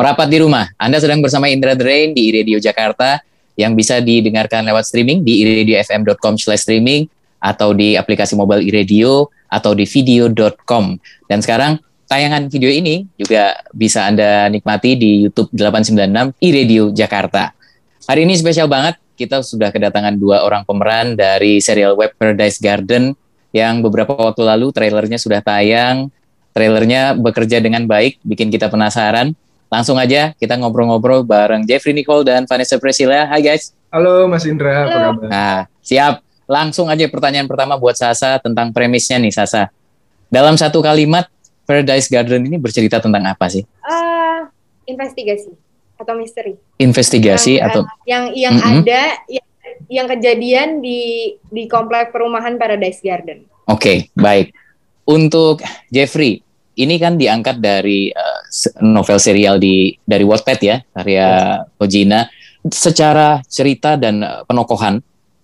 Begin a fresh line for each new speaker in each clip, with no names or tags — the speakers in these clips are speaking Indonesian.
Merapat di rumah, Anda sedang bersama Indra Drain di Radio Jakarta yang bisa didengarkan lewat streaming di iradiofm.com streaming atau di aplikasi mobile iradio atau di video.com. Dan sekarang tayangan video ini juga bisa Anda nikmati di YouTube 896 iRadio Jakarta. Hari ini spesial banget, kita sudah kedatangan dua orang pemeran dari serial web Paradise Garden yang beberapa waktu lalu trailernya sudah tayang. Trailernya bekerja dengan baik, bikin kita penasaran. Langsung aja kita ngobrol-ngobrol bareng Jeffrey Nicole dan Vanessa Priscilla. Hai guys.
Halo Mas Indra, Halo. apa kabar?
Nah, siap. Langsung aja pertanyaan pertama buat Sasa tentang premisnya nih Sasa. Dalam satu kalimat, Paradise Garden ini bercerita tentang apa sih?
Uh, investigasi atau misteri.
Investigasi
yang,
atau
yang yang mm -hmm. ada yang, yang kejadian di di komplek perumahan Paradise Garden.
Oke, okay, baik. Untuk Jeffrey, ini kan diangkat dari uh, novel serial di dari Wattpad ya, karya Kojina. Secara cerita dan uh, penokohan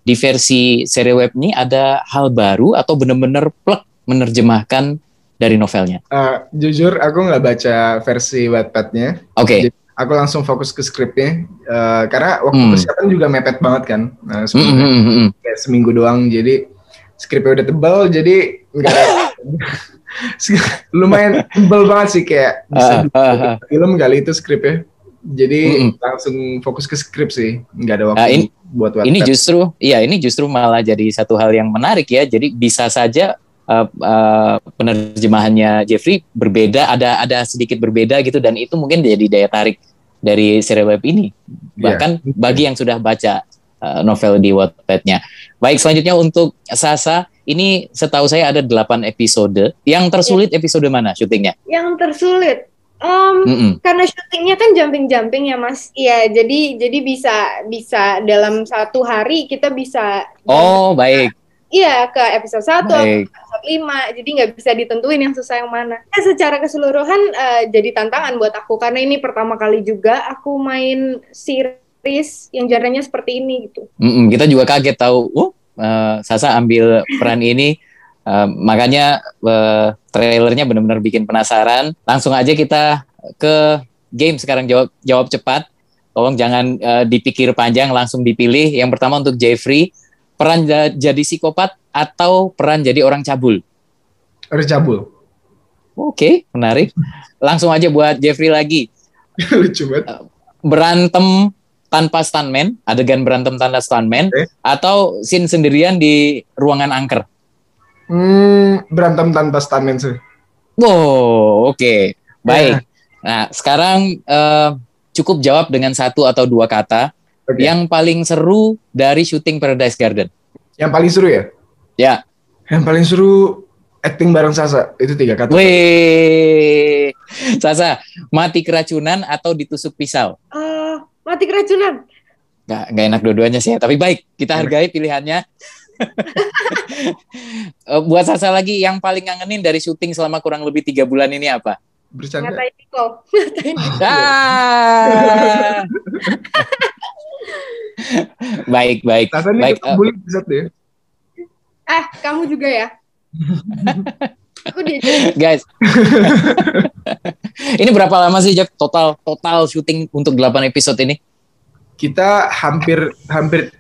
di versi seri web ini ada hal baru atau benar-benar plek menerjemahkan dari novelnya?
Uh, jujur, aku nggak baca versi Wattpad-nya.
Oke. Okay.
Aku langsung fokus ke skripnya, uh, karena waktu hmm. persiapan juga mepet banget kan. Nah, hmm, hmm. kayak seminggu doang, jadi skripnya udah tebal, jadi nggak lumayan tebal banget sih kayak bisa uh, uh, uh. film kali itu skripnya. Jadi mm -mm. langsung fokus ke skrip sih, nggak ada waktu uh,
ini,
buat
Wattpad. Ini justru, iya ini justru malah jadi satu hal yang menarik ya. Jadi bisa saja uh, uh, penerjemahannya Jeffrey berbeda, ada ada sedikit berbeda gitu dan itu mungkin jadi daya tarik dari serial web ini. Iya. Bahkan yeah. bagi yang sudah baca uh, novel di Wattpad-nya. Baik, selanjutnya untuk Sasa, ini setahu saya ada 8 episode. Yang tersulit yeah. episode mana syutingnya?
Yang tersulit Um, mm -mm. karena syutingnya kan jumping-jumping ya mas, iya jadi jadi bisa bisa dalam satu hari kita bisa.
Oh baik.
Iya ke episode 1 episode 5 jadi nggak bisa ditentuin yang susah yang mana. Ya, secara keseluruhan uh, jadi tantangan buat aku karena ini pertama kali juga aku main series yang jarangnya seperti ini gitu.
Mm -mm, kita juga kaget tahu, uh, uh, Sasa ambil peran ini. Uh, makanya uh, trailernya benar-benar bikin penasaran. Langsung aja kita ke game sekarang jawab jawab cepat. Tolong jangan uh, dipikir panjang, langsung dipilih. Yang pertama untuk Jeffrey peran jadi psikopat atau peran jadi orang cabul?
Orang cabul.
Oke, menarik. Langsung aja buat Jeffrey lagi.
Lucu banget.
Eh, berantem tanpa stuntman, adegan berantem tanpa stuntman, okay. atau scene sendirian di ruangan angker?
Hmm, berantem tanpa stuntman sih.
Wow, oke. Okay. Baik. Yeah. Nah, sekarang uh, cukup jawab dengan satu atau dua kata Okay. Yang paling seru dari syuting Paradise Garden?
Yang paling seru ya?
Ya.
Yang paling seru acting bareng Sasa. Itu tiga kata.
Wih. Sasa, mati keracunan atau ditusuk pisau?
Uh, mati keracunan.
Gak, gak enak dua-duanya sih, tapi baik. Kita hargai pilihannya. Eh, buat Sasa lagi, yang paling ngangenin dari syuting selama kurang lebih tiga bulan ini apa?
Bercanda.
Ngatain. Ngatain
Ah. baik, baik.
Rasanya
baik.
Uh, bully bisa deh.
Eh, kamu juga ya? Aku dia
Guys. ini berapa lama sih Jeff total total syuting untuk 8 episode ini?
Kita hampir hampir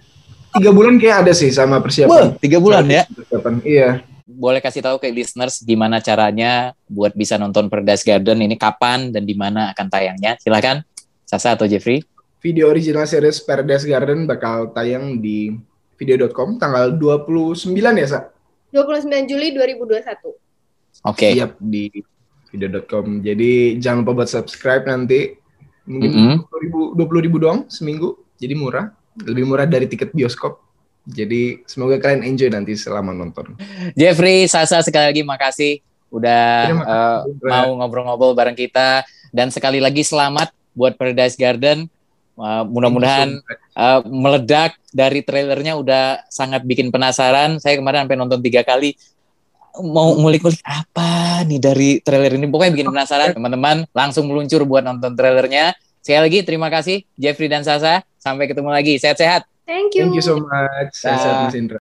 tiga bulan kayak ada sih sama persiapan.
Wah, tiga bulan ya?
Persiapan, iya.
Boleh kasih tahu ke listeners gimana caranya buat bisa nonton Paradise Garden ini kapan dan di mana akan tayangnya? Silakan, Sasa atau Jeffrey
video original series Paradise Garden bakal tayang di video.com tanggal 29 ya, Sa?
29 Juli 2021. Oke.
Okay.
Siap di video.com. Jadi jangan lupa buat subscribe nanti. Mungkin mm -hmm. 20 ribu, ribu doang seminggu. Jadi murah. Lebih murah dari tiket bioskop. Jadi semoga kalian enjoy nanti selama nonton.
Jeffrey, Sasa sekali lagi makasih udah uh, mau ngobrol-ngobrol bareng kita dan sekali lagi selamat buat Paradise Garden. Uh, mudah-mudahan uh, meledak dari trailernya udah sangat bikin penasaran. Saya kemarin sampai nonton tiga kali mau ngulik-ngulik apa nih dari trailer ini. Pokoknya bikin penasaran. Teman-teman langsung meluncur buat nonton trailernya. Sekali lagi terima kasih Jeffrey dan Sasa. Sampai ketemu lagi. Sehat-sehat.
Thank you.
Thank you so much. Sehat-sehat Mas Indra.